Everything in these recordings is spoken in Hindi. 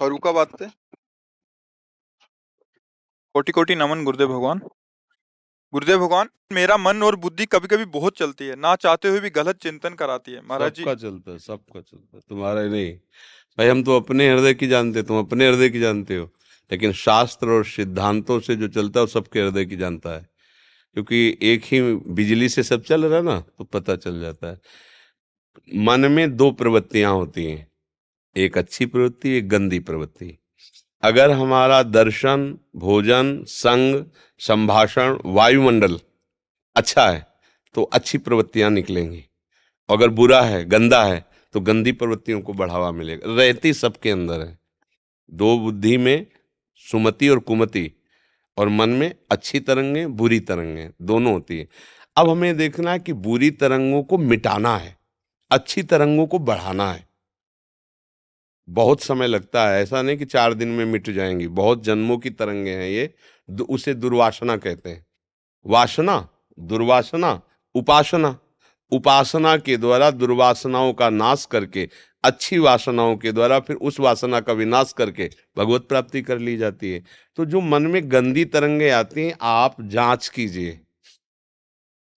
फरूखाबाद से कोटि कोटि नमन गुरुदेव भगवान। गुरुदेव भगवान मेरा मन और बुद्धि कभी कभी बहुत चलती है ना चाहते हुए भी गलत चिंतन कराती है। महाराज जी। सबका चलता है सबका चलता है तुम्हारा ही नहीं। भाई हम तो अपने हृदय की जानते तुम अपने हृदय की जानते हो लेकिन शास्त्र और सिद्धांतों से जो चलता है वो सबके हृदय की जानता है। क्योंकि एक ही बिजली से सब चल रहा है ना तो पता चल जाता है। मन में दो प्रवृत्तियाँ होती हैं एक अच्छी प्रवृत्ति, एक गंदी प्रवृत्ति। अगर हमारा दर्शन, भोजन, संग, संभाषण, वायुमंडल अच्छा है तो अच्छी प्रवृत्तियाँ निकलेंगी। अगर बुरा है, गंदा है तो गंदी प्रवृत्तियों को बढ़ावा मिलेगा। रहती सबके अंदर है। दो बुद्धि में सुमति और कुमति, और मन में अच्छी तरंगें, बुरी तरंगें, दोनों होती है। अब हमें देखना है कि बुरी तरंगों को मिटाना है, अच्छी तरंगों को बढ़ाना है। बहुत समय लगता है। ऐसा नहीं कि चार दिन में मिट जाएँगी। बहुत जन्मों की तरंगे हैं ये। उसे दुर्वासना कहते हैं। वासना, दुर्वासना, उपासना। उपासना के द्वारा दुर्वासनाओं का नाश करके, अच्छी वासनाओं के द्वारा फिर उस वासना का विनाश करके भगवत प्राप्ति कर ली जाती है। तो जो मन में गंदी तरंगे आती हैं, आप जाँच कीजिए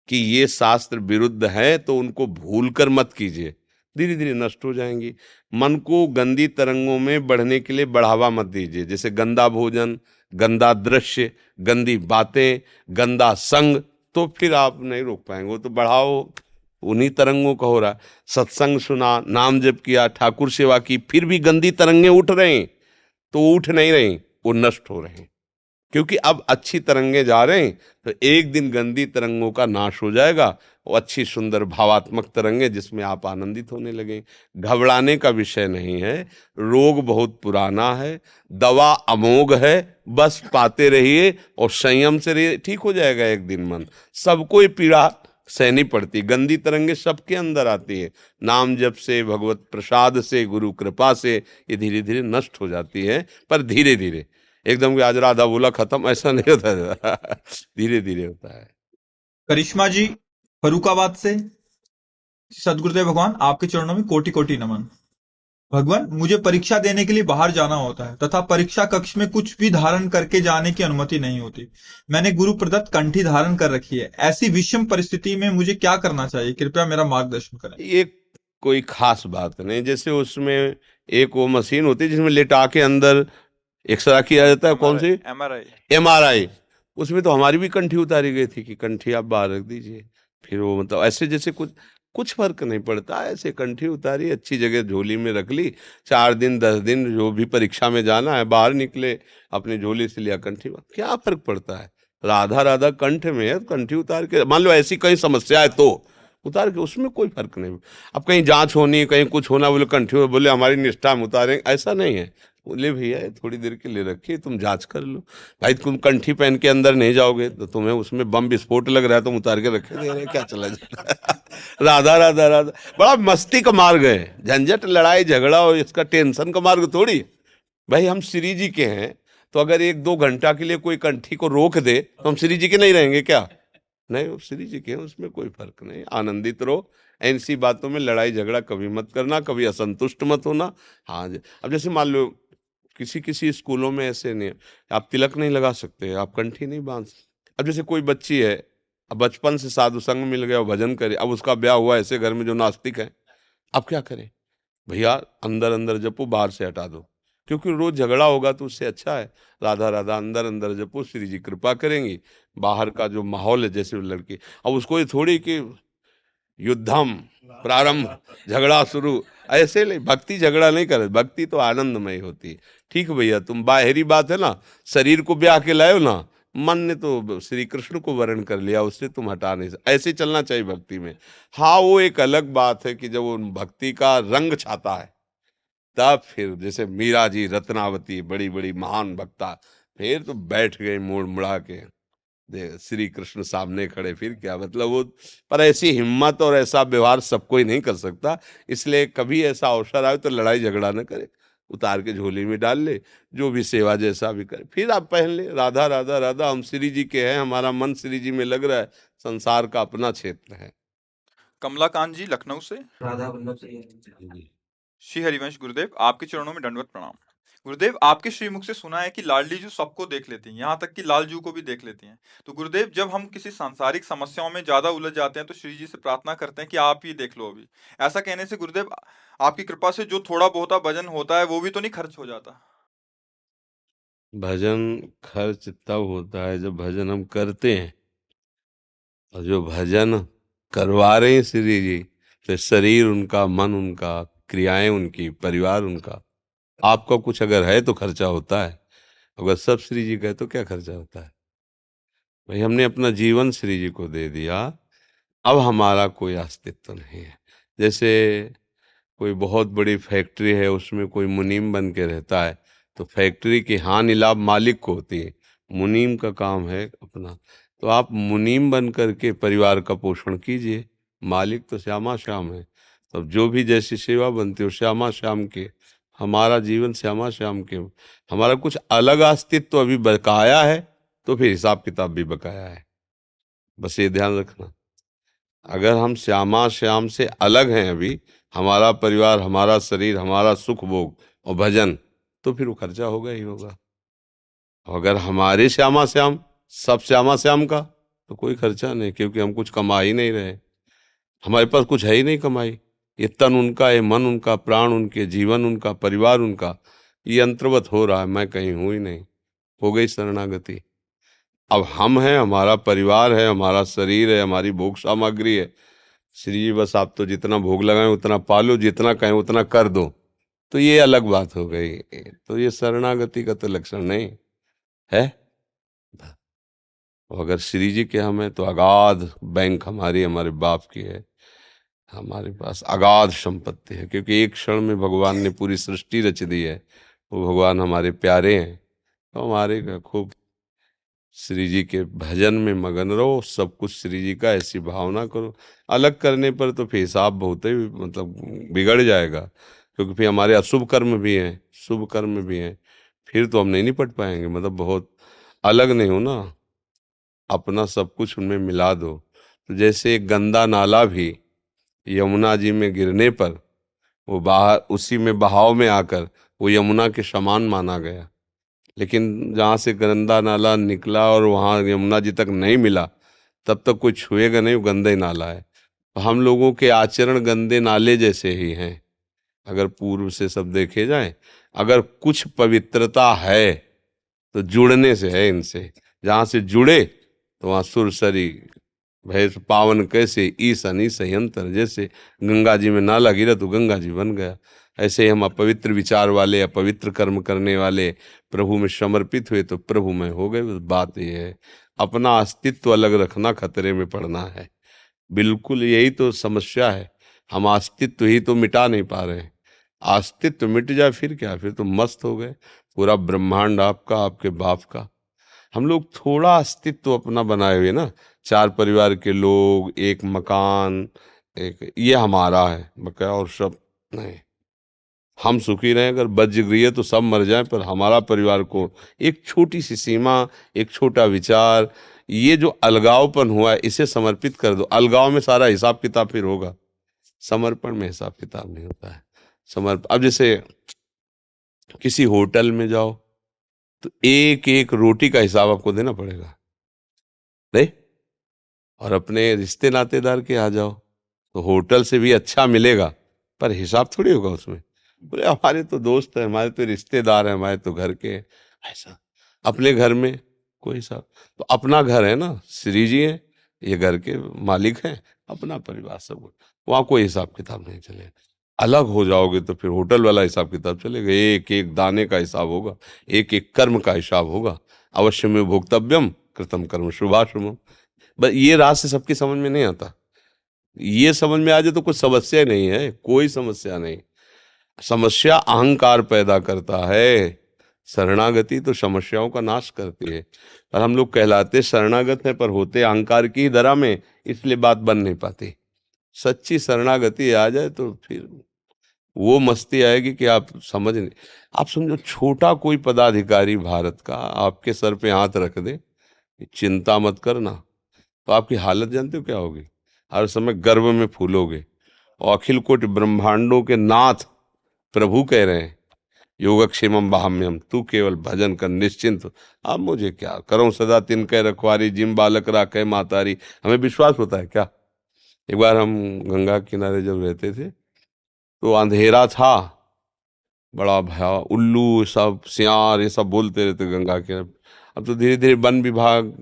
कि ये शास्त्र विरुद्ध है तो उनको भूल कर मत कीजिए। धीरे धीरे नष्ट हो जाएँगी। मन को गंदी तरंगों में बढ़ने के लिए बढ़ावा मत दीजिए। जैसे गंदा भोजन, गंदा दृश्य, गंदी बातें, गंदा संग तो फिर आप नहीं रोक पाएँगे। तो बढ़ाओ, उन्हीं तरंगों का हो रहा है। सत्संग सुना, नाम जप किया, ठाकुर सेवा की, फिर भी गंदी तरंगे उठ रहे हैं। तो उठ नहीं रही, वो नष्ट हो रहे हैं। क्योंकि अब अच्छी तरंगे जा रहे हैं तो एक दिन गंदी तरंगों का नाश हो जाएगा अच्छी सुंदर भावात्मक तरंगे जिसमें आप आनंदित होने लगे। घबराने का विषय नहीं है। रोग बहुत पुराना है। दवा अमोघ है। बस पाते रहिए और संयम से रहिए। ठीक हो जाएगा एक दिन मन सबको पीड़ा सहनी पड़ती। गंदी तरंगे सबके अंदर आती है। नाम जप से, भगवत प्रसाद से, गुरु कृपा से ये धीरे धीरे नष्ट हो जाती है। पर धीरे धीरे एकदम आज राधा बोला, खत्म। ऐसा नहीं होता। धीरे धीरे होता है। करिश्मा जी फरूखाबाद से। सदगुरुदेव भगवान आपके चरणों में कोटि कोटि नमन। भगवान मुझे परीक्षा देने के लिए बाहर जाना होता है तथा परीक्षा कक्ष में कुछ भी धारण करके जाने की अनुमति नहीं होती। मैंने गुरु प्रदत्त कंठी धारण कर रखी है। ऐसी विषम परिस्थिति में मुझे क्या करना चाहिए? कृपया मेरा मार्गदर्शन करें। ये कोई खास बात नहीं जैसे उसमें एक वो मशीन होती है जिसमें लेटा के अंदर एक्सरा किया जाता है कौन सी? एमआरआई एम आर आई उसमें तो हमारी भी कंठी उतारी गई थी कि कंठी आप बाहर रख दीजिए। फिर वो मतलब ऐसे जैसे कुछ कुछ फ़र्क नहीं पड़ता, ऐसे कंठी उतारी, अच्छी जगह झोली में रख ली, चार दिन, दस दिन जो भी परीक्षा में जाना है, बाहर निकले, अपनी झोली से लिया कंठी क्या फ़र्क पड़ता है? राधा राधा कंठ में है, कंठी उतार के, मान लो ऐसी कहीं समस्या है तो उतार के उसमें कोई फ़र्क नहीं। अब कहीं जाँच होनी, कहीं कुछ होना, बोले कंठी बोले, हमारी निष्ठा हम उतारें, ऐसा नहीं है। बोले, भैया थोड़ी देर के लिए रखिए, तुम जाँच कर लो। भाई, तुम कंठी पहन के अंदर नहीं जाओगे तो तुम्हें उसमें बम विस्फोट लग रहा है, तुम उतार के रखे दे रहे क्या चला जाए राधा राधा राधा। बड़ा मस्ती का मार्ग है। झंझट, लड़ाई, झगड़ा और इसका टेंशन का मार्ग थोड़ी। भाई, हम श्री जी के हैं तो अगर एक दो घंटा के लिए कोई कंठी को रोक दे तो हम श्री जी के नहीं रहेंगे क्या? नहीं श्री जी के हैं, उसमें कोई फ़र्क नहीं। आनंदित रहो। ऐसी बातों में लड़ाई, झगड़ा कभी मत करना, कभी असंतुष्ट मत होना। हाँ जी, अब जैसे मान लो किसी किसी स्कूलों में ऐसे नहीं आप तिलक नहीं लगा सकते, आप कंठी नहीं बाँध सकते। अब जैसे कोई बच्ची है, अब बचपन से साधु संग मिल गया भजन करे, अब उसका ब्याह हुआ ऐसे घर में जो नास्तिक है, अब क्या करें? भैया अंदर अंदर जपो, बाहर से हटा दो। क्योंकि रोज झगड़ा होगा तो उससे अच्छा है। राधा राधा अंदर अंदर जपो, श्री जी कृपा करेंगी। बाहर का जो माहौल है, जैसे लड़की, अब उसको ये थोड़ी कि युद्धम, प्रारंभ, झगड़ा शुरू, ऐसे नहीं, भक्ति झगड़ा नहीं करे। भक्ति तो आनंदमय होती है। ठीक भैया, तुम बाहरी बात है ना, शरीर को ब्याह के लाओ ना, मन ने तो श्री कृष्ण को वर्ण कर लिया, उससे तुम हटा नहीं ऐसे चलना चाहिए भक्ति में। हाँ वो एक अलग बात है कि जब वो भक्ति का रंग छाता है, तब फिर जैसे मीरा जी, रत्नावती बड़ी बड़ी महान भक्ता, फिर तो बैठ गए मोड़ मुड़ा के। श्री कृष्ण सामने खड़े, फिर क्या मतलब वो, पर ऐसी हिम्मत और ऐसा व्यवहार सब कोई नहीं कर सकता, इसलिए कभी ऐसा अवसर आए तो लड़ाई झगड़ा न करे। उतार के झोली में डाल ले जो भी सेवा जैसा भी करे। फिर आप पहन ले। राधा राधा राधा हम श्री जी के हैं हमारा मन श्री जी में लग रहा है संसार का अपना क्षेत्र है। कमलाकांत जी लखनऊ से। राधा वल्लभ से। श्री हरिवंश गुरुदेव आपके चरणों में दंडवत प्रणाम। गुरुदेव, आपके श्रीमुख से सुना है कि लाडली जू सबको देख लेती हैं, यहाँ तक कि लाल जू को भी देख लेती हैं। तो गुरुदेव, जब हम किसी सांसारिक समस्याओं में ज़्यादा उलझ जाते हैं तो श्री जी से प्रार्थना करते हैं कि आप ही देख लो अभी। ऐसा कहने से गुरुदेव, आपकी कृपा से जो थोड़ा बहुत भजन होता है, वो भी तो नहीं खर्च हो जाता। भजन खर्च तब होता है जब भजन हम करते हैं। और जो भजन करवा रहे हैं श्री जी तो शरीर उनका, मन उनका, क्रियाएँ उनकी, परिवार उनका आपका कुछ अगर है तो खर्चा होता है। अगर सब श्री जी का है तो क्या खर्चा होता है? भाई, हमने अपना जीवन श्री जी को दे दिया। अब हमारा कोई अस्तित्व नहीं है। जैसे कोई बहुत बड़ी फैक्ट्री है, उसमें कोई मुनीम बन के रहता है तो फैक्ट्री की हानि लाभ मालिक को होती है। मुनीम का काम है अपना। तो आप मुनीम बन करके परिवार का पोषण कीजिए। मालिक तो श्यामा श्याम है। तब जो भी जैसी सेवा बनती हो श्यामा श्याम के हमारा जीवन श्यामा श्याम के, हमारा कुछ अलग अस्तित्व तो अभी बकाया है तो फिर हिसाब किताब भी बकाया है। बस ये ध्यान रखना। अगर हम श्यामा श्याम से अलग हैं अभी, हमारा परिवार, हमारा शरीर, हमारा सुख भोग और भजन तो फिर वो खर्चा होगा ही होगा। अगर हमारे श्यामा श्याम, सब श्यामा श्याम का तो कोई खर्चा नहीं, क्योंकि हम कुछ कमा ही नहीं रहे। हमारे पास कुछ है ही नहीं कमाई। ये तन उनका, ये मन उनका, प्राण उनके, जीवन उनका, परिवार उनका, ये अंतर्वत हो रहा है, मैं कहीं हूँ ही नहीं। हो गई शरणागति। अब हम हैं, हमारा परिवार है, हमारा शरीर है, हमारी भोग सामग्री है। श्री जी, बस आप तो जितना भोग लगाएँ, उतना पालो, जितना कहें, उतना कर दो। तो ये अलग बात हो गई। तो ये शरणागति का तो लक्षण नहीं है। अगर श्री जी के हमें तो अगाध बैंक हमारी, हमारे बाप की है। हमारे पास अगाध संपत्ति है, क्योंकि एक क्षण में भगवान ने पूरी सृष्टि रच दी है। वो भगवान हमारे प्यारे हैं। तो हमारे खूब श्री जी के भजन में मगन रहो, सब कुछ श्री जी का, ऐसी भावना करो। अलग करने पर तो फिर हिसाब बहुत ही मतलब बिगड़ जाएगा, क्योंकि फिर हमारे अशुभ कर्म भी हैं, शुभ कर्म भी हैं। फिर तो हम नहीं निपट पाएँगे मतलब बहुत अलग नहीं हो ना। अपना सब कुछ उनमें मिला दो। तो जैसे एक गंदा नाला भी यमुना जी में गिरने पर वो बाहर, उसी में बहाव में आकर वो यमुना के समान माना गया। लेकिन जहाँ से गंदा नाला निकला और वहाँ यमुना जी तक नहीं मिला, तब तक कोई छुएगा नहीं, वो गंदा नाला है। तो हम लोगों के आचरण गंदे नाले जैसे ही हैं। अगर पूर्व से सब देखे जाए, अगर कुछ पवित्रता है तो जुड़ने से है इनसे। जहाँ से जुड़े तो वहाँ सुरसरी भैंस पावन कैसे ईसन ईस यंत्र जैसे गंगा जी में नाला गिरा तो गंगा जी बन गया। ऐसे ही हम अपवित्र विचार वाले, अपवित्र कर्म करने वाले, प्रभु में समर्पित हुए तो प्रभु में हो गए। बात यह है, अपना अस्तित्व अलग रखना खतरे में पड़ना है। बिल्कुल यही तो समस्या है, हम अस्तित्व ही तो मिटा नहीं पा रहे हैं। अस्तित्व मिट जाए फिर क्या? फिर तो मस्त हो गए, पूरा ब्रह्मांड आपका, आपके बाप का। हम लोग थोड़ा अस्तित्व अपना बनाए हुए ना चार परिवार के लोग, एक मकान, एक, ये हमारा है। बकाया और सब, नहीं। हम सुखी रहें, अगर गृह तो सब मर जाएँ, पर हमारा परिवार को एक छोटी सी सीमा, एक छोटा विचार, ये जो अलगावपन हुआ है, इसे समर्पित कर दो। अलगाव में सारा हिसाब किताब फिर होगा। समर्पण में हिसाब किताब नहीं होता है। समर्प, अब जैसे किसी होटल में जाओ तो एक एक रोटी का हिसाब आपको देना पड़ेगा। नहीं? और अपने रिश्ते नातेदार के आ जाओ तो होटल से भी अच्छा मिलेगा, पर हिसाब थोड़ी होगा उसमें। बोले, हमारे तो दोस्त हैं, हमारे तो रिश्तेदार हैं, हमारे तो घर के ऐसा। अपने घर में कोई हिसाब तो अपना घर है ना, श्री जी हैं, ये घर के मालिक हैं, अपना परिवार सब। वहाँ कोई हिसाब किताब नहीं चलेगा अलग हो जाओगे तो फिर होटल वाला हिसाब किताब चलेगा, एक एक दाने का हिसाब होगा, एक एक कर्म का हिसाब होगा। अवश्य में भोक्तव्यम, कृतम कर्म शुभाशुभम। बस ये रास्ते सबकी समझ में नहीं आता। ये समझ में आ जाए तो कोई समस्या नहीं है, कोई समस्या नहीं। समस्या अहंकार पैदा करता है। शरणागति तो समस्याओं का नाश करती है। पर हम लोग कहलाते शरणागत हैं, पर होते अहंकार की दरा में, इसलिए बात बन नहीं पाती। सच्ची शरणागति आ जाए तो फिर वो मस्ती आएगी कि आप समझ नहीं। आप समझो, छोटा कोई पदाधिकारी भारत का आपके सर पे हाथ रख दे, चिंता मत करना। तो आपकी हालत जानते हो क्या होगी? हर समय गर्व में फूलोगे और अखिल कोटि ब्रह्मांडों के नाथ प्रभु कह रहे हैं योगक्षेमम बाहम्यम तू केवल भजन कर, निश्चिंत अब मुझे क्या करो? सदा तिन कह रखवारी, जिम बालक रा कह मातारी। हमें विश्वास होता है क्या? एक बार हम गंगा किनारे जब रहते थे तो अंधेरा था। बड़ा भया, उल्लू, सब सियार, ये सब बोलते रहते गंगा के। अब तो धीरे धीरे वन विभाग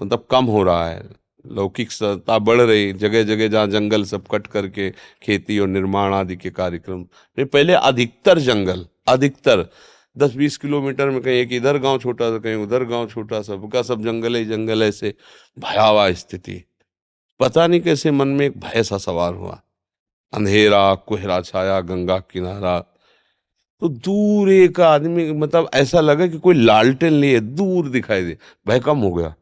मतलब कम हो रहा है। लौकिक सत्ता बढ़ रही जगह जगह जहाँ जंगल सब कट करके खेती और निर्माण आदि के कार्यक्रम। नहीं, पहले अधिकतर जंगल, अधिकतर। दस बीस किलोमीटर में कहीं एक इधर गाँव छोटा सा, कहीं उधर गाँव छोटा, सबका सब जंगल ही जंगल ऐसे भयावह स्थिति। पता नहीं कैसे मन में एक भय सा सवार हुआ। अंधेरा, कोहरा छाया, गंगा किनारा। तो दूर एक आदमी मतलब ऐसा लगा कि कोई लालटेन लिए, दूर दिखाई दे। भय कम हो गया।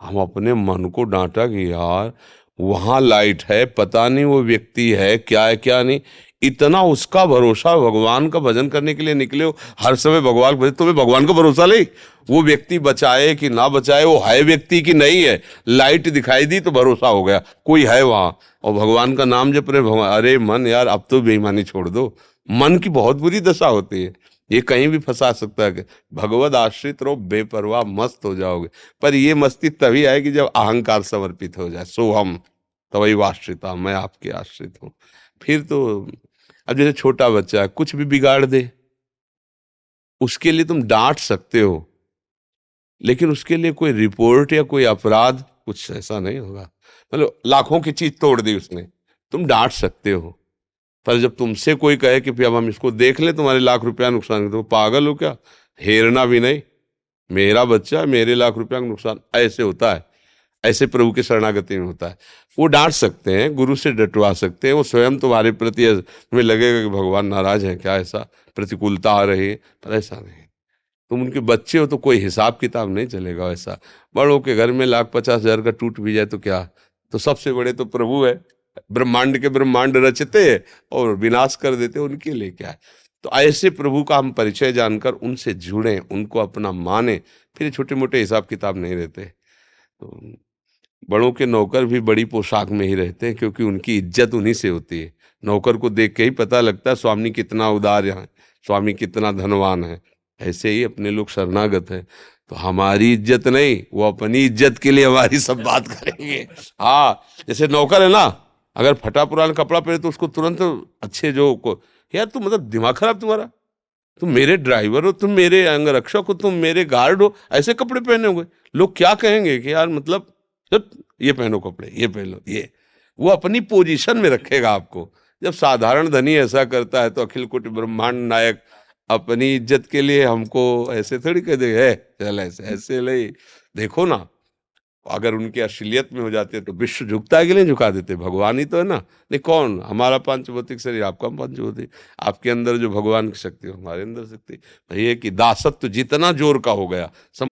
हम अपने मन को डांटा कि यार, वहाँ लाइट है, पता नहीं वो व्यक्ति है, क्या है, क्या नहीं। इतना उसका भरोसा भगवान का भजन करने के लिए निकले हो, हर समय भगवान भजन, तुम्हें भगवान का भरोसा ले वो व्यक्ति बचाए कि ना बचाए, वो है व्यक्ति कि नहीं है? लाइट दिखाई दी तो भरोसा हो गया, कोई है वहाँ। और भगवान का नाम जब अरे मन यार, अब तो बेईमानी छोड़ दो। मन की बहुत बुरी दशा होती है। ये कहीं भी फंसा सकता है। भगवत आश्रित रहो, बेपरवाह मस्त हो जाओगे। पर ये मस्ती तभी आएगी जब अहंकार समर्पित हो जाए। सो हम तभी आश्रिता, मैं आपके आश्रित हूँ। फिर तो अब जैसे छोटा बच्चा है, कुछ भी बिगाड़ दे। उसके लिए तुम डांट सकते हो। लेकिन उसके लिए कोई रिपोर्ट या कोई अपराध, कुछ ऐसा नहीं होगा। मतलब लाखों की चीज़ तोड़ दी उसने। तुम डांट सकते हो। पर जब तुमसे कोई कहे कि अब हम इसको देख ले, तुम्हारे लाख रुपया नुकसान तो पागल हो क्या? हेरना भी नहीं। मेरा बच्चा मेरे लाख रुपया का नुकसान ऐसे होता है, ऐसे प्रभु के शरणागति में होता है। वो डांट सकते हैं, गुरु से डटवा सकते हैं, वो स्वयं तुम्हारे प्रति तुम्हें लगेगा कि भगवान नाराज़ है क्या ऐसा? प्रतिकूलता आ रही है? पर ऐसा नहीं। तुम उनके बच्चे हो तो कोई हिसाब किताब नहीं चलेगा ऐसा बड़ों के घर में लाख पचास हज़ार का टूट भी जाए तो क्या? तो सबसे बड़े तो प्रभु है। ब्रह्मांड के ब्रह्मांड रचते और विनाश कर देते उनके लिए क्या है? तो ऐसे प्रभु का हम परिचय जानकर उनसे जुड़े, उनको अपना माने, फिर छोटे मोटे हिसाब किताब नहीं रहते। तो बड़ों के नौकर भी बड़ी पोशाक में ही रहते हैं, क्योंकि उनकी इज़्ज़त उन्हीं से होती है। नौकर को देख के ही पता लगता है, स्वामी कितना उदार है, स्वामी कितना धनवान है। ऐसे ही अपने लोग शरणागत हैं। तो हमारी इज़्ज़त नहीं, वो अपनी इज़्ज़त के लिए हमारी सब बात करेंगे। हाँ जैसे नौकर है ना अगर फटा पुराना कपड़ा पहने तो उसको तुरंत अच्छे जो को यार तुम मतलब दिमाग खराब तुम्हारा। तुम मेरे ड्राइवर हो, तुम मेरे अंगरक्षक हो, तुम मेरे गार्ड हो, ऐसे कपड़े पहने हुए लोग क्या कहेंगे कि यार मतलब ये पहनो कपड़े, ये पहन ये। वो अपनी पोजीशन में रखेगा आपको। जब साधारण धनी ऐसा करता है तो अखिल कोटि ब्रह्मांड नायक अपनी इज़्ज़त के लिए हमको ऐसे थोड़ी कह दे है चल ऐसे ऐसे ले देखो ना अगर उनकी असलियत में हो जाते तो विश्व झुकता के लिए झुका देते भगवान ही तो है ना नहीं कौन हमारा पंचभौतिक शरीर आपका पंचभौतिक आपके अंदर जो भगवान की शक्ति हो हमारे अंदर शक्ति भैया कि दासत्व जितना ज़ोर का हो गया सम...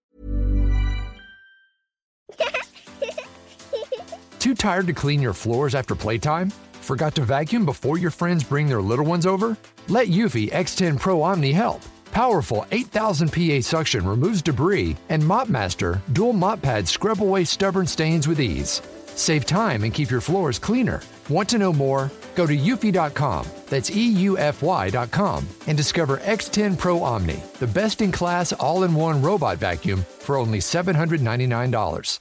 Too tired to clean your floors after playtime? Forgot to vacuum before your friends bring their little ones over? Let Eufy X10 Pro Omni help. Powerful 8000 PA suction removes debris, and MopMaster dual mop pads scrub away stubborn stains with ease. Save time and keep your floors cleaner. Want to know more? Go to eufy.com, that's EUFY.com, and discover X10 Pro Omni, the best in class all in one robot vacuum for only $799.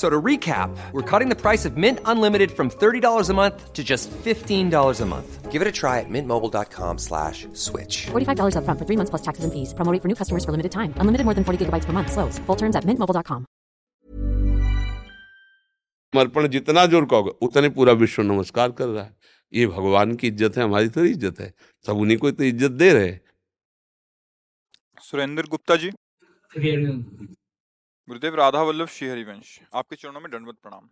So to recap, we're cutting the price of Mint Unlimited from $30 a month to just $15 a month. Give it a try at mintmobile.com slash switch. $45 upfront for three months plus taxes and fees. Promo rate for new customers for limited time. Unlimited more than 40 gigabytes per month. Slows. Full terms at mintmobile.com. समर्पण जितना जोर कहोगे उतने पूरा विश्व नमस्कार कर रहा है ये भगवान की इज्जत है हमारी थोड़ी इज्जत है सब उन्हीं को तो इज्जत दे रहे हैं सुरेंद्र गुप्ता जी हरिहर- गुरुदेव राधा वल्लभ श्री हरिवंश आपके चरणों में दंडवत प्रणाम।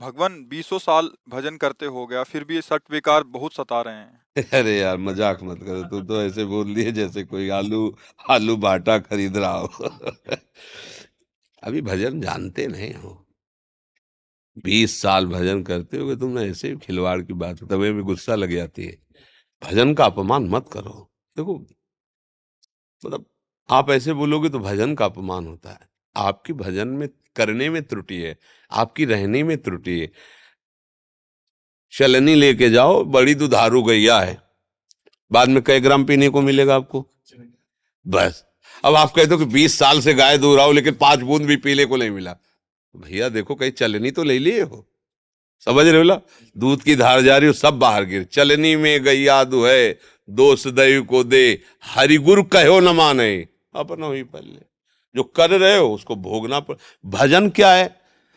भगवान बीसों साल भजन करते हो गया, फिर भी ये सट विकार बहुत सता रहे हैं। अरे यार, मज़ाक मत करो, तू तो ऐसे बोल लिए जैसे कोई आलू आलू बाटा खरीद रहा हो। अभी भजन जानते नहीं हो। बीस साल भजन करते हो तुमने ऐसे ही खिलवाड़ की बात, तबे में गुस्सा लग जाती है। भजन का अपमान मत करो। देखो मतलब आप ऐसे बोलोगे तो भजन का अपमान होता है। आपकी भजन में करने में त्रुटि है, आपकी रहने में त्रुटि है। चलनी लेके जाओ, बड़ी दुधारू गैया है। बाद में कई ग्राम पीने को मिलेगा आपको। बस। अब आप कहते हो कि 20 साल से गाय दूर आओ लेकिन पाँच बूंद भी पीने को नहीं मिला। भैया देखो, कहीं चलनी तो ले लिए हो। समझ रहे हो ला? दूध की धार जा रही हो, सब बाहर गिर। चलनी में गैया दुहे दोष दैव को दे। हरिगुरु कहो न माने। अपना ही पल्ले। जो कर रहे हो, उसको भोगना पड़, भजन क्या है?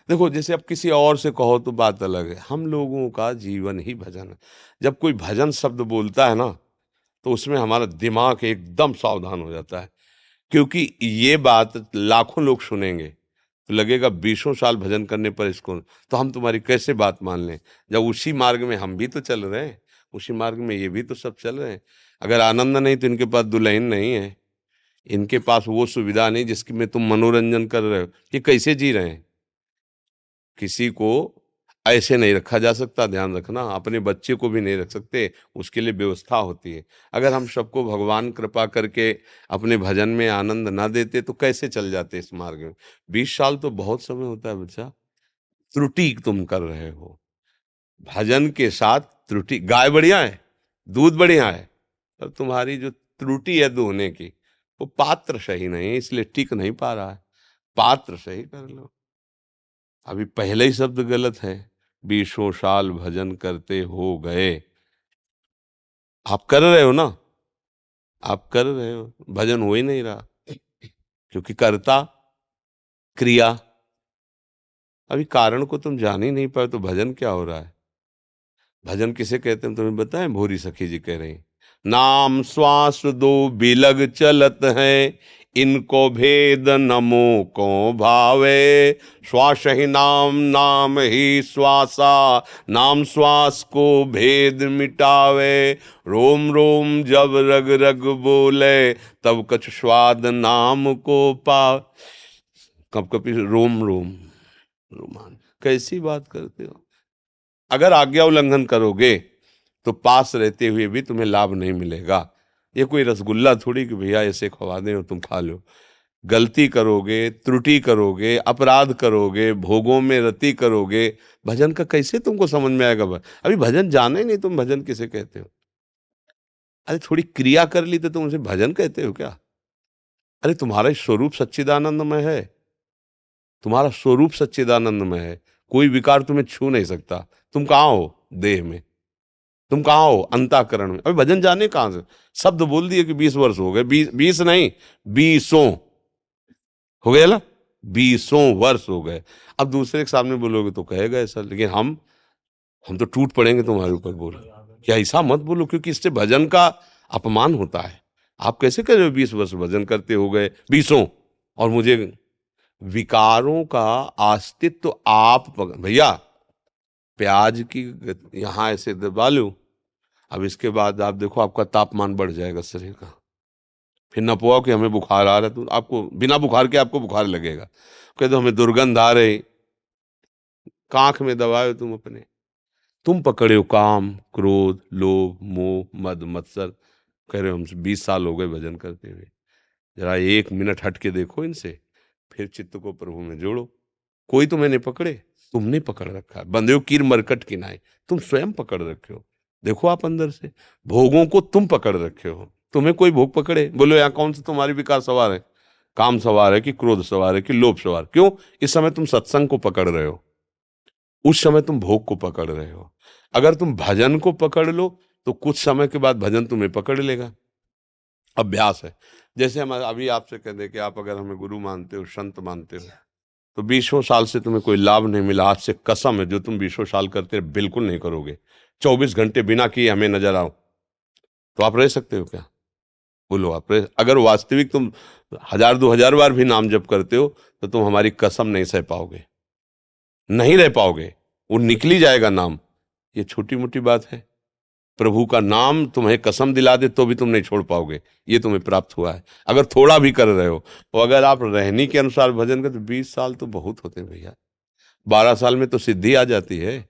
देखो, जैसे अब किसी और से कहो तो बात अलग है। हम लोगों का जीवन ही भजन है। जब कोई भजन शब्द बोलता है ना तो उसमें हमारा दिमाग एकदम सावधान हो जाता है। क्योंकि ये बात लाखों लोग सुनेंगे। तो लगेगा बीसों साल भजन करने पर इसको तो हम तुम्हारी कैसे बात मान लें? जब उसी मार्ग में हम भी तो चल रहे हैं, उसी मार्ग में ये भी तो सब चल रहे हैं। अगर आनंद नहीं तो इनके पास दुल्हन नहीं है। इनके पास वो सुविधा नहीं जिसकी में तुम मनोरंजन कर रहे हो। ये कैसे जी रहे हैं? किसी को ऐसे नहीं रखा जा सकता, ध्यान रखना। अपने बच्चे को भी नहीं रख सकते, उसके लिए व्यवस्था होती है। अगर हम सबको भगवान कृपा करके अपने भजन में आनंद ना देते तो कैसे चल जाते इस मार्ग में? बीस साल तो बहुत समय होता है बच्चा। त्रुटि तुम कर रहे हो। भजन के साथ त्रुटि, गाय बढ़िया है, दूध बढ़िया है, पर तुम्हारी जो त्रुटि है दोहने की वो पात्र सही नहीं है, इसलिए टिक नहीं पा रहा है। पात्र सही कर लो। अभी पहले ही शब्द गलत है। बीसों साल भजन करते हो गए। आप कर रहे हो ना? आप कर रहे हो। भजन हो ही नहीं रहा। क्योंकि कर्ता, क्रिया। अभी कारण को तुम जान ही नहीं पाए तो भजन क्या हो रहा है? भजन किसे कहते हैं? तुम्हें बताएँ? भोरी सखी जी कह रही। नाम श्वास दो बिलग चलत हैं, इनको भेद नमो को भावे। श्वास ही नाम नाम ही श्वासा नाम श्वास को भेद मिटावे। रोम रोम जब रग रग बोले, तब कछ स्वाद नाम को पा। कब कभी रोम रोम, रोमान, कैसी बात करते हो? अगर आज्ञा उल्लंघन करोगे तो पास रहते हुए भी तुम्हें लाभ नहीं मिलेगा। ये कोई रसगुल्ला थोड़ी कि भैया ऐसे खवा दें और तुम खा लो। गलती करोगे, त्रुटि करोगे, अपराध करोगे, भोगों में रति करोगे, भजन का कैसे तुमको समझ में आएगा? अभी भजन जाने ही नहीं, तुम भजन किसे कहते हो? अरे थोड़ी क्रिया कर ली तो तुम उसे भजन कहते हो क्या? अरे तुम्हारा स्वरूप सच्चिदानंदमय है। तुम्हारा स्वरूप सच्चिदानंदमय है। कोई विकार तुम्हें छू नहीं सकता। तुम कहाँ हो? देह में। तुम कहाँ हो? अंताकरण में। अभी भजन जाने कहाँ से? शब्द बोल दिए कि बीस वर्ष हो गए। बीस बीस नहीं, बीसों। हो गया ना? बीसों वर्ष हो गए। अब दूसरे के सामने बोलोगे तो कहेगा ऐसा। लेकिन हम हम तो टूट पड़ेंगे तुम्हारे ऊपर बोलो। क्या ऐसा मत बोलो, क्योंकि इससे भजन का अपमान होता है। आप कैसे कह रहे हो बीस वर्ष भजन करते हो गए? बीसों। और मुझे विकारों का अस्तित्व तो आप भैया, प्याज की यहाँ ऐसे दबा लो। अब इसके बाद आप देखो, आपका तापमान बढ़ जाएगा शरीर का। फिर न पोआ कि हमें बुखार आ रहा है तो आपको बिना बुखार के आपको बुखार लगेगा। कह दो, हमें दुर्गंध आ रही। कांख में दबाए तुम अपने। तुम पकड़े हो काम, क्रोध, लोभ, मोह, मद, मत्सर। कह रहे हो, हमसे बीस साल हो गए भजन करते हुए। जरा एक मिनट हट के देखो इनसे। फिर चित्त को प्रभु में जोड़ो। कोई तुम्हें नहीं पकड़े, तुमने पकड़ रखा बंदे हो कीर मरकट की नाई। तुम स्वयं पकड़ रखे हो। देखो आप अंदर से। भोगों को तुम पकड़ रखे हो। तुम्हें कोई भोग पकड़े? बोलो, यहाँ कौन सा तुम्हारी विकार सवार है? काम सवार है कि क्रोध सवार है कि लोभ सवार? क्यों? इस समय तुम सत्संग को पकड़ रहे हो। उस समय तुम भोग को पकड़ रहे हो। अगर तुम भजन को पकड़ लो तो कुछ समय के बाद भजन तुम्हें पकड़ लेगा। अभ्यास है। जैसे हम अभी आपसे कह दें कि आप अगर हमें गुरु मानते हो, संत मानते हो तो बीसों साल से तुम्हें कोई लाभ नहीं मिला आज से कसम है, जो तुम बीसों साल करते बिल्कुल नहीं करोगे। चौबीस घंटे बिना किए हमें नज़र आओ। तो आप रह सकते हो क्या? बोलो आप रह, अगर वास्तविक तुम हज़ार, दो हज़ार बार भी नाम जप करते हो तो तुम हमारी कसम नहीं सह पाओगे। नहीं रह पाओगे। वो निकली जाएगा नाम। ये छोटी मोटी बात है। प्रभु का नाम तुम्हें कसम दिला दे तो भी तुम नहीं छोड़ पाओगे। ये तुम्हें प्राप्त हुआ है। अगर थोड़ा भी कर रहे हो तो अगर आप रहनी के अनुसार भजन कर तो बीस साल तो बहुत होते हैं भैया। बारह साल में तो सिद्धि आ जाती है।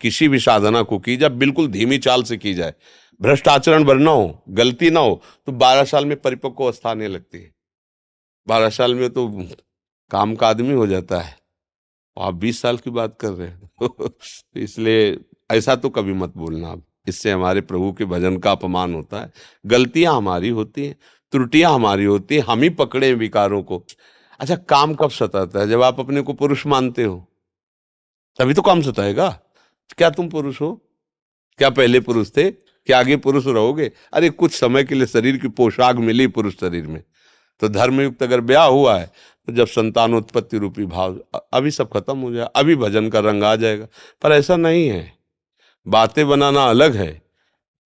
किसी भी साधना को की जाए, बिल्कुल धीमी चाल से की जाए। भ्रष्ट आचरण बनना हो, गलती ना हो तो बारह साल में परिपक्व अवस्था आने लगती है। बारह साल में तो काम का आदमी हो जाता है। आप बीस साल की बात कर रहे हैं। इसलिए ऐसा तो कभी मत बोलना आप। इससे हमारे प्रभु के भजन का अपमान होता है। गलतियाँ हमारी होती हैं, त्रुटियाँ हमारी होती हैं, हम ही पकड़े हैं विकारों को। अच्छा काम कब सताता है? जब आप अपने को पुरुष मानते हो। तभी तो काम सताएगा। क्या तुम पुरुष हो? क्या पहले पुरुष थे? क्या आगे पुरुष रहोगे? अरे, कुछ समय के लिए शरीर की पोशाक मिली पुरुष शरीर में। तो धर्मयुक्त अगर ब्याह हुआ है तो जब संतानोत्पत्ति रूपी भाव अभी सब खत्म हो जाए, अभी भजन का रंग आ जाएगा। पर ऐसा नहीं है। बातें बनाना अलग है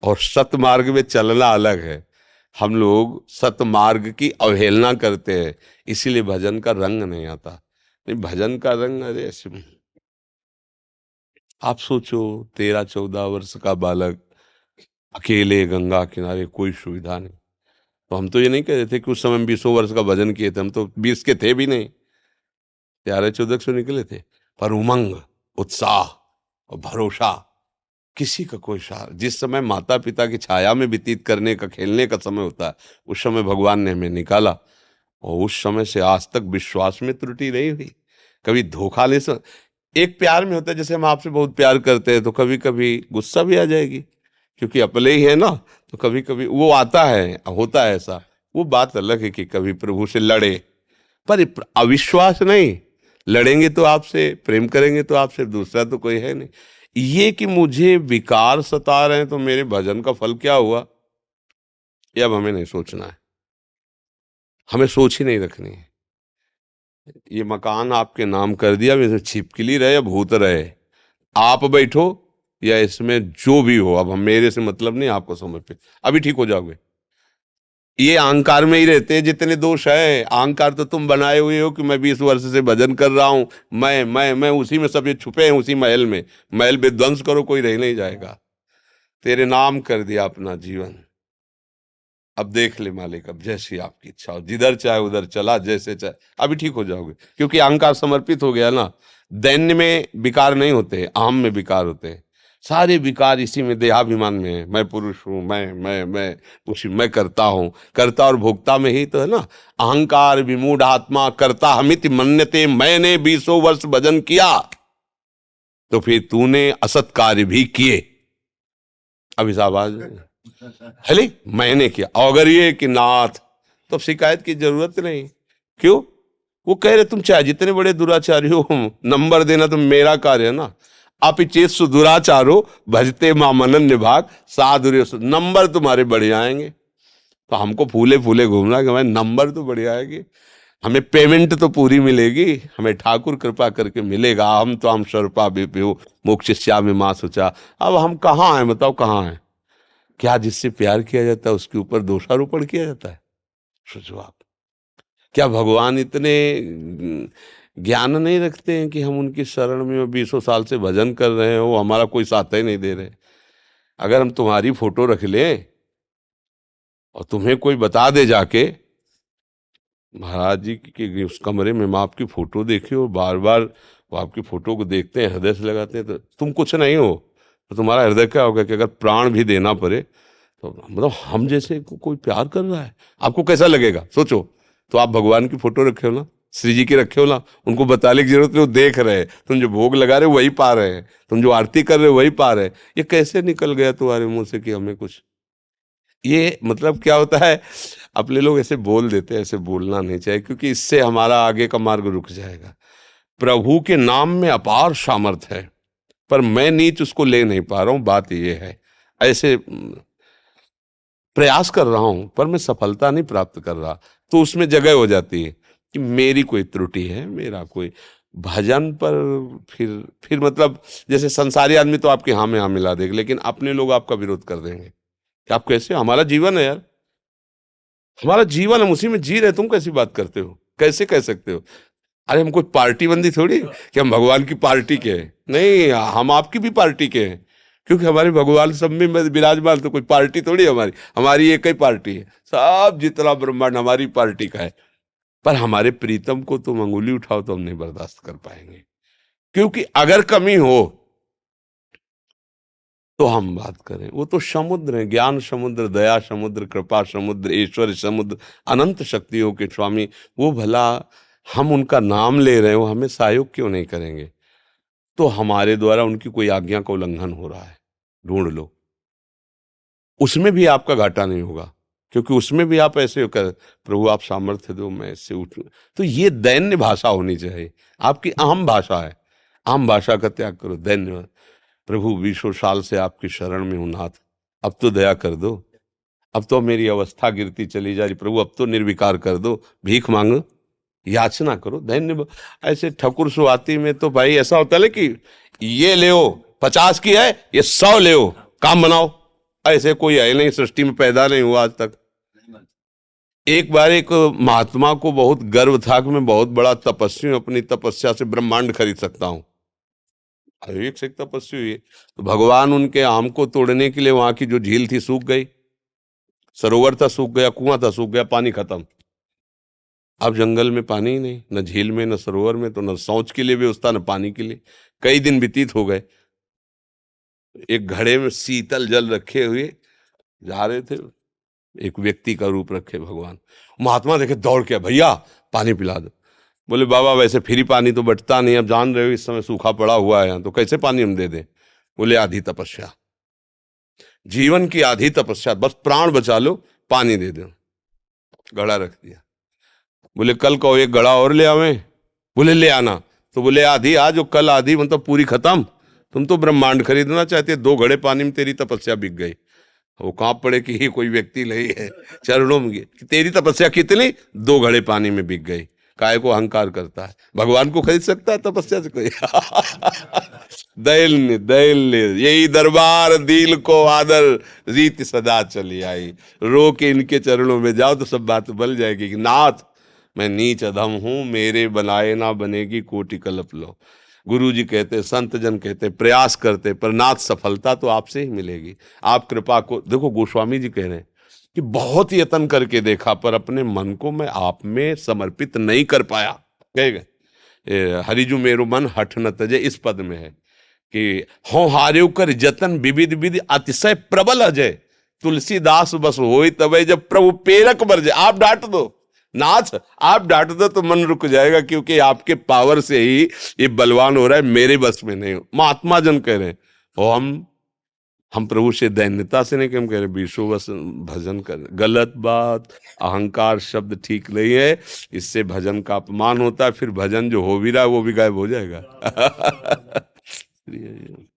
और सतमार्ग में चलना अलग है। हम लोग सतमार्ग की अवहेलना करते हैं, इसीलिए भजन का रंग नहीं आता। नहीं, भजन का रंग, अरे, ऐसे आप सोचो, तेरह चौदह वर्ष का बालक, अकेले गंगा किनारे कोई सुविधा नहीं। तो हम तो ये नहीं कह रहे थे कि उस समय बीसों वर्ष का भजन किए थे, हम तो बीस के थे भी नहीं। तेरह चौदह सौ निकले थे? पर उमंग, उत्साह और भरोसा। किसी का कोई सहारा जिस समय माता पिता की छाया में व्यतीत करने का, खेलने का समय होता है उस समय भगवान ने हमें निकाला और उस समय से आज तक विश्वास में त्रुटि नहीं हुई। कभी धोखा ले सक एक प्यार में होता है, जैसे हम आपसे बहुत प्यार करते हैं तो कभी कभी गुस्सा भी आ जाएगी, क्योंकि अपने ही है ना तो कभी कभी वो आता है, होता है ऐसा, वो बात अलग है कि कभी प्रभु से लड़े पर, अविश्वास नहीं, लड़ेंगे तो आपसे, प्रेम करेंगे तो आपसे, दूसरा तो कोई है नहीं। ये कि मुझे विकार सता रहे हैं तो मेरे भजन का फल क्या हुआ? ये अब हमें नहीं सोचना है। हमें सोच ही नहीं रखनी है। ये मकान आपके नाम कर दिया इसमें छिपकली रहे या भूत रहे? आप बैठो या इसमें जो भी हो, अब हम मेरे से मतलब नहीं, आपको समर्पित। अभी ठीक हो जाओगे। ये अहंकार में ही रहते हैं, जितने दोष है। अहंकार तो तुम बनाए हुए हो कि मैं बीस वर्ष से भजन कर रहा हूँ। मैं मैं मैं उसी में सब ये छुपे हैं, उसी महल में। महल विध्वंस करो, कोई रह नहीं जाएगा। तेरे नाम कर दिया अपना जीवन। अब देख ले मालिक, अब जैसी आपकी इच्छा हो। जिधर चाहे उधर चला, जैसे चाहे। अभी ठीक हो जाओगे, क्योंकि अहंकार समर्पित हो गया ना। दैन्य में विकार नहीं होते, अहम में विकार होते हैं। सारे विकार इसी में, देहाभिमान में है। मैं पुरुष हूँ, मैं मैं मैं उसी मैं करता हूँ। करता और भोक्ता में ही तो है ना? अहंकार, विमूढ़ आत्मा, करता हमित मन्यते, मैंने बीसों वर्ष भजन किया। तो फिर तूने असत कार्य भी किए। इस आवाज़ हले मैंने किया। अगर ये कि नाथ तो शिकायत की ज़रूरत नहीं। क्यों? वो कह रहे, तुम चाहे जितने बड़े दुराचारी हो, नंबर देना तो मेरा कार्य है ना? अपिचेत सुदुराचारो भजते माँ मनन निभाग, साधुर्य नंबर तुम्हारे बढ़िया आएँगे। तो हमको फूले फूले घूमना कि भाई नंबर तो बढ़िया आएगी। हमें पेमेंट तो पूरी मिलेगी, हमें ठाकुर कृपा करके मिलेगा। हम तो हम स्वरूपा विप्यु मोक्ष श्याम माँ सोचा। अब हम कहाँ हैं, बताओ कहाँ हैं? क्या जिससे प्यार किया जाता है, उसके ऊपर दोषारोपण किया जाता है? सोचो आप। क्या भगवान इतने ज्ञान नहीं रखते हैं कि हम उनकी शरण में बीसों साल से भजन कर रहे हैं, वो हमारा कोई साथ ही नहीं दे रहे। अगर हम तुम्हारी फ़ोटो रख लें और तुम्हें कोई बता दे जाके, महाराज जी के उस कमरे में मैं आपकी फ़ोटो देखी और बार बार वो आपकी फ़ोटो को देखते हैं, हृदय से लगाते हैं तो तुम कुछ नहीं हो तो तुम्हारा हृदय क्या होगा कि अगर प्राण भी देना पड़े तो मतलब हम जैसे को, कोई प्यार कर रहा है, आपको कैसा लगेगा? सोचो तो आप भगवान की फ़ोटो रखे हो ना? श्री जी के रखे हो ना, उनको बताने की ज़रूरत नहीं, वो देख रहे हैं। तुम जो भोग लगा रहे हो, वही पा रहे हैं। तुम जो आरती कर रहे हो, वही पा रहे हैं। ये कैसे निकल गया तुम्हारे मुँह से कि हमें कुछ? ये मतलब क्या होता है, अपने लोग ऐसे बोल देते हैं, ऐसे बोलना नहीं चाहिए, क्योंकि इससे हमारा आगे का मार्ग रुक जाएगा। प्रभु के नाम में अपार सामर्थ है, पर मैं नीच उसको ले नहीं पा रहा हूँ। बात यह है। ऐसे प्रयास कर रहा हूँ, पर मैं सफलता नहीं प्राप्त कर रहा। तो उसमें जगह हो जाती है। कि मेरी कोई त्रुटि है, मेरा कोई भजन पर फिर फिर मतलब जैसे संसारी आदमी तो आपके हाँ में हाँ मिला देगा, लेकिन अपने लोग आपका विरोध कर देंगे। कि आप कैसे हमारा जीवन है यार। हमारा जीवन, हम उसी में जी रहे, तुम कैसी बात करते हो? कैसे कह सकते हो? अरे, हम कोई पार्टी बंदी थोड़ी? कि हम भगवान की पार्टी के हैं? नहीं, हम आपकी भी पार्टी के हैं। क्योंकि हमारे भगवान सब में विराजमान तो कोई पार्टी थोड़ी हमारी? हमारी एक ही पार्टी है। सब जितना ब्रह्मांड हमारी पार्टी का है। पर हमारे प्रीतम को तुम अंगुली उठाओ तो हम नहीं बर्दाश्त कर पाएँगे। क्योंकि अगर कमी हो तो हम बात करें। वो तो समुद्र है, ज्ञान समुद्र, दया समुद्र, कृपा समुद्र, ईश्वर समुद्र, अनंत शक्तियों के स्वामी, वो भला हम उनका नाम ले रहे हो हमें सहयोग क्यों नहीं करेंगे? तो हमारे द्वारा उनकी कोई आज्ञा का उल्लंघन हो रहा है। ढूंढ लो। उसमें भी आपका घाटा नहीं होगा। क्योंकि उसमें भी आप ऐसे कर प्रभु, आप सामर्थ्य दो, मैं ऐसे उठू तो ये दैन्य भाषा होनी चाहिए। आपकी अहम भाषा है। आम भाषा का त्याग करो, दैन्य। प्रभु, बीसों साल से आपकी शरण में हूँ, नाथ। अब तो दया कर दो। अब तो मेरी अवस्था गिरती चली जा रही। प्रभु, अब तो निर्विकार कर दो। भीख मांगो। याचना करो। दैन्य ऐसे ठकुर सुहाती में तो भाई ऐसा होता है कि, ये ले पचास की है, ये सौ ले काम बनाओ। ऐसे कोई है नहीं, सृष्टि में पैदा नहीं हुआ आज तक। एक बार एक महात्मा को बहुत गर्व था कि मैं बहुत बड़ा तपस्वी हूँ, अपनी तपस्या से ब्रह्मांड खरीद सकता हूँ। एक से एक तपस्वी हुई। तो भगवान उनके आम को तोड़ने के लिए वहाँ की जो झील थी सूख गई। सरोवर था सूख गया, कुआँ था सूख गया, पानी खत्म। अब जंगल में पानी ही नहीं, न झील में, न सरोवर में तो न सोच के लिए व्यवस्था न पानी के लिए। कई दिन व्यतीत हो गए। एक घड़े में शीतल जल रखे हुए जा रहे थे। एक व्यक्ति का रूप रखे भगवान। महात्मा देखे, दौड़ के भैया, पानी पिला दो। बोले, बाबा, वैसे फ्री पानी तो बटता नहीं अब जान रहे हो, इस समय सूखा पड़ा हुआ है तो कैसे पानी हम दे दें? बोले, आधी तपस्या। जीवन की आधी तपस्या, बस प्राण बचा लो, पानी दे दो। गड़ा रख दिया। बोले, कल कहो, एक गड़ा और ले आवे? बोले, ले आना। तो बोले, आधी, आज और कल आधी मतलब पूरी खत्म। तुम तो ब्रह्मांड खरीदना चाहते, दो घड़े पानी में तेरी तपस्या बिक गई। वो काँप पड़े कि ये कोई व्यक्ति नहीं है, चरणों में कि तेरी तपस्या कितनी? दो घड़े पानी में बिक गई। काय को अहंकार करता है? भगवान को खरीद सकता है तपस्या से कोई? दैल ने दैल ने। यही दरबार, दिल को आदर, रीत सदा चली आई। रो के इनके चरणों में जाओ तो सब बात बल जाएगी कि, नाथ, मैं नीच अधम हूँ, मेरे बनाए ना बनेगी, कोटि कल्प लो। गुरु जी कहते संत जन कहते, प्रयास करते, पर नाथ सफलता तो आपसे ही मिलेगी। आप कृपा को, देखो गोस्वामी जी कह रहे हैं कि बहुत यत्न करके देखा, पर अपने मन को मैं आप में समर्पित नहीं कर पाया। कह गए हरिजु मेरो मन हठ न तजे। इस पद में है कि, हो हार्यो कर जतन विविध विधि अतिशय प्रबल अजय। तुलसीदास बस हो तब जब प्रभु पेरक बर जाए आप डांट दो। नाथ, आप डांट दो तो मन रुक जाएगा क्योंकि आपके पावर से ही ये बलवान हो रहा है, मेरे बस में नहीं हो। महात्मा जन कह रहे हैं और हम हम प्रभु से दैन्यता से नहीं कि हम कह रहे, विश्व बस, भजन कर गलत बात, अहंकार शब्द ठीक नहीं है, इससे भजन का अपमान होता है, फिर भजन जो हो भी रहा है, वो भी गायब हो जाएगा।